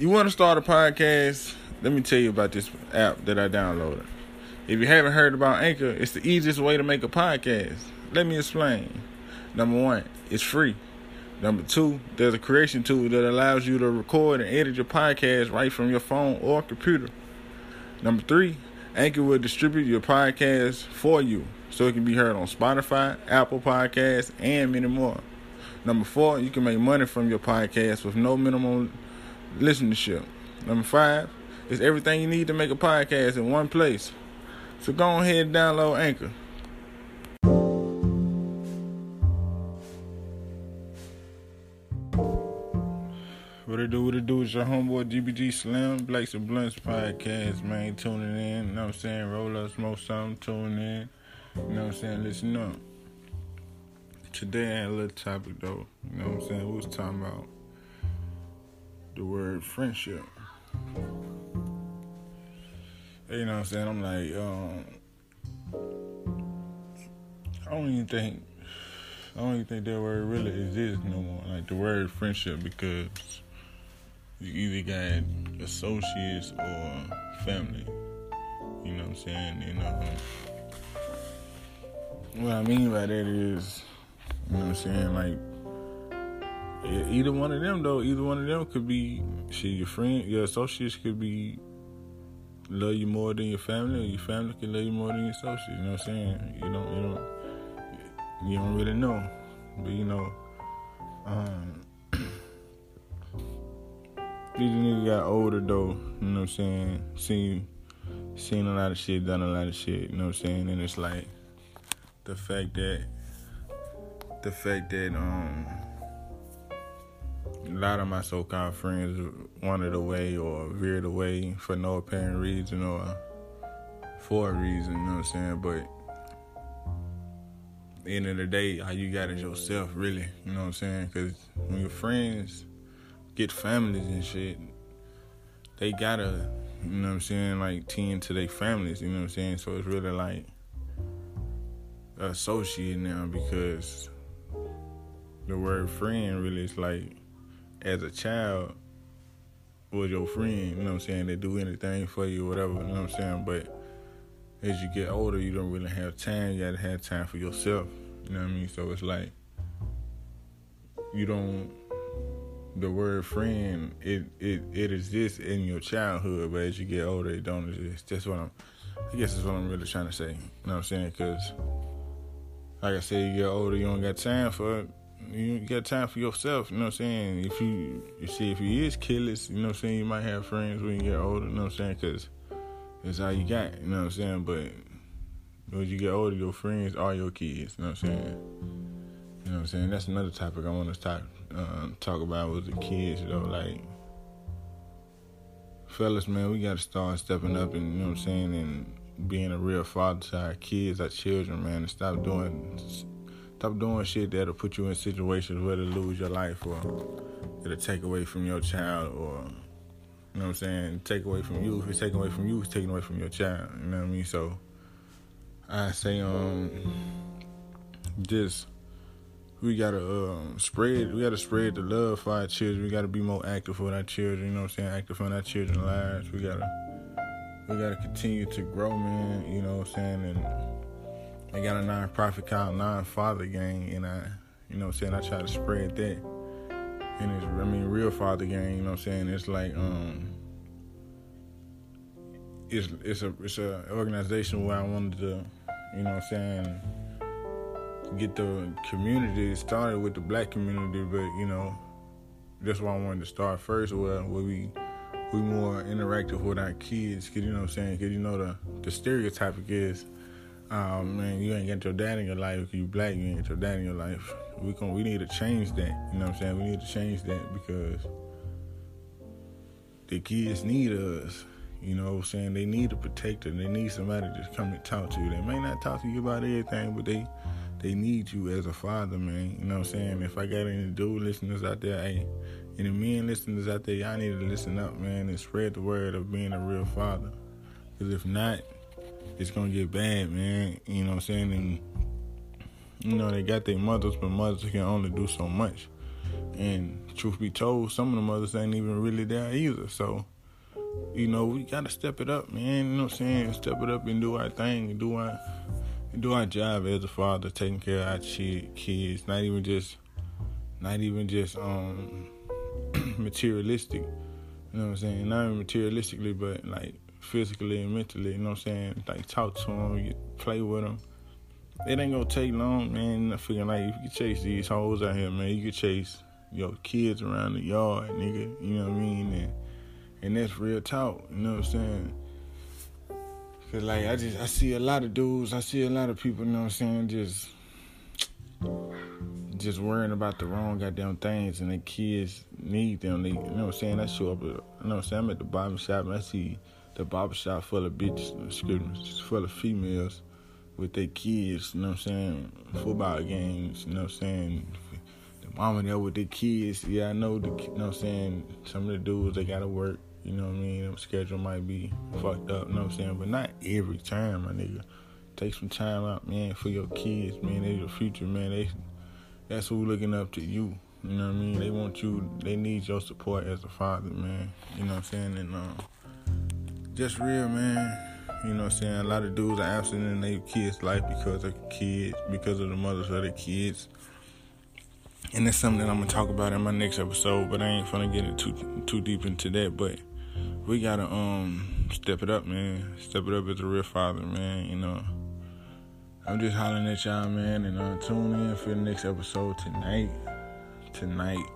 you want to start a podcast, let me tell you about this app that I downloaded. If you haven't heard about Anchor, it's the easiest way to make a podcast. Let me explain. Number one, it's free. Number two, there's a creation tool that allows you to record and edit your podcast right from your phone or computer. Number three, Anchor will distribute your podcast for you so it can be heard on Spotify, Apple Podcasts, and many more. Number four, you can make money from your podcast with no minimum listenership. Number five is everything you need to make a podcast in one place. So go ahead and download Anchor. What it do, what it do, it's your homeboy GBG Slim, Blacks and Blunts podcast, man. Tuning in, you know what I'm saying? Roll up, smoke something, tune in. You know what I'm saying? Listen up. Today I had a little topic though. You know what I'm saying? We was talking about the word friendship. You know what I'm saying? I'm like, um, I don't even think I don't even think that word really exists no more. Like the word friendship because you either got associates or family. You know what I'm saying? You know what I mean by that is, you know what I'm saying, like either one of them though, either one of them could be shit, your friend, your associates could be love you more than your family, or your family can love you more than your associates. You know what I'm saying? You don't, you don't, you don't really know, but you know, um, these niggas got older though. You know what I'm saying? Seen, seen a lot of shit, done a lot of shit. You know what I'm saying? And it's like the fact that, the fact that um a lot of my so-called friends wandered away or veered away for no apparent reason or for a reason, you know what I'm saying? But the end of the day, all you got is yourself, really, you know what I'm saying? Because when your friends get families and shit, they gotta, you know what I'm saying, like tend to their families, you know what I'm saying? So it's really like associate now because the word friend really is like as a child was your friend, you know what I'm saying? They do anything for you, whatever, you know what I'm saying? But as you get older, you don't really have time. You gotta have time for yourself, you know what I mean? So it's like you don't. The word friend, it it it exists in your childhood, but as you get older, it don't exist. That's what I'm. I guess that's what I'm really trying to say. You know what I'm saying? Because, like I said, you get older, you don't got time for it you got time for yourself, you know what I'm saying? If you, you see, if you is careless, you know what I'm saying, you might have friends when you get older, you know what I'm saying? Because that's all you got, you know what I'm saying? But when you get older, your friends are your kids, you know what I'm saying? You know what I'm saying? That's another topic I want to talk, uh, talk about with the kids, know, like, fellas, man, we got to start stepping up and, you know what I'm saying, and being a real father to our kids, our children, man, and stop doing Stop doing shit that'll put you in situations where to lose your life or it'll take away from your child or you know what I'm saying, take away from you. If it's taken away from you, it's taken away from your child. You know what I mean? So I say um just we gotta um, spread we gotta spread the love for our children. We gotta be more active for our children, you know what I'm saying, active in our children's lives. We gotta we gotta continue to grow, man, you know what I'm saying, and I got a nonprofit called Non Father Gang, and I, you know, what I'm saying I try to spread that. And it's, I mean, real father gang. You know, what I'm saying it's like, um, it's it's a it's a organization where I wanted to, you know, what I'm saying get the community started with the black community, but you know, that's why I wanted to start first, where where we we more interactive with our kids, cause you know what I'm saying, cause you know the the stereotype is oh man, you ain't got your dad in your life. You black, you ain't got your dad in your life. We can we need to change that. You know what I'm saying? We need to change that because the kids need us. You know what I'm saying? They need a protector. They need somebody to come and talk to you. They may not talk to you about everything, but they they need you as a father, man. You know what I'm saying? If I got any dude listeners out there, hey, any men listeners out there, y'all need to listen up, man, and spread the word of being a real father. Because if not, it's gonna get bad, man. You know what I'm saying? And you know they got their mothers, but mothers can only do so much. And truth be told, some of the mothers ain't even really there either. So, you know, we gotta step it up, man. You know what I'm saying? Step it up and do our thing and do our do our job as a father, taking care of our kids. Not even just, not even just um materialistic. You know what I'm saying? Not even materialistically, but like physically and mentally. You know what I'm saying? Like talk to them, play with them. It ain't gonna take long, man. I figure like if you can chase these hoes out here, man, you can chase your kids around the yard, nigga. You know what I mean? And and that's real talk. You know what I'm saying? Cause like I just I see a lot of dudes, I see a lot of people. You know what I'm saying? Just just worrying about the wrong goddamn things, and the kids need them. They, you know what I'm saying? I show up, you know what I'm saying? I'm at the barber shop, and I see the barber shop full of bitches, excuse me, full of females with their kids. You know what I'm saying? Football games. You know what I'm saying? The mama there with their kids. Yeah, I know. The, you know what I'm saying? Some of the dudes they gotta work. You know what I mean? The schedule might be fucked up. You know what I'm saying? But not every time, my nigga. Take some time out, man, for your kids, man. They the future, man. They that's who looking up to you. You know what I mean? They want you. They need your support as a father, man. You know what I'm saying? And um, just real, man. You know what I'm saying? A lot of dudes are absent in their kids' life because of kids, because of the mothers of their kids. And that's something that I'm gonna talk about in my next episode, but I ain't gonna get too too deep into that. But we gotta um step it up, man. Step it up as a real father, man. You know. I'm just hollering at y'all, man, and uh, tune in for the next episode tonight. Tonight,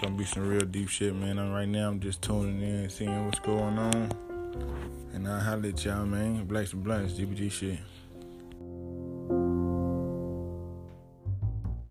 gonna be some real deep shit, man. And right now, I'm just tuning in, seeing what's going on, and I'll holler at y'all, man. Blacks and blunts, GBG shit.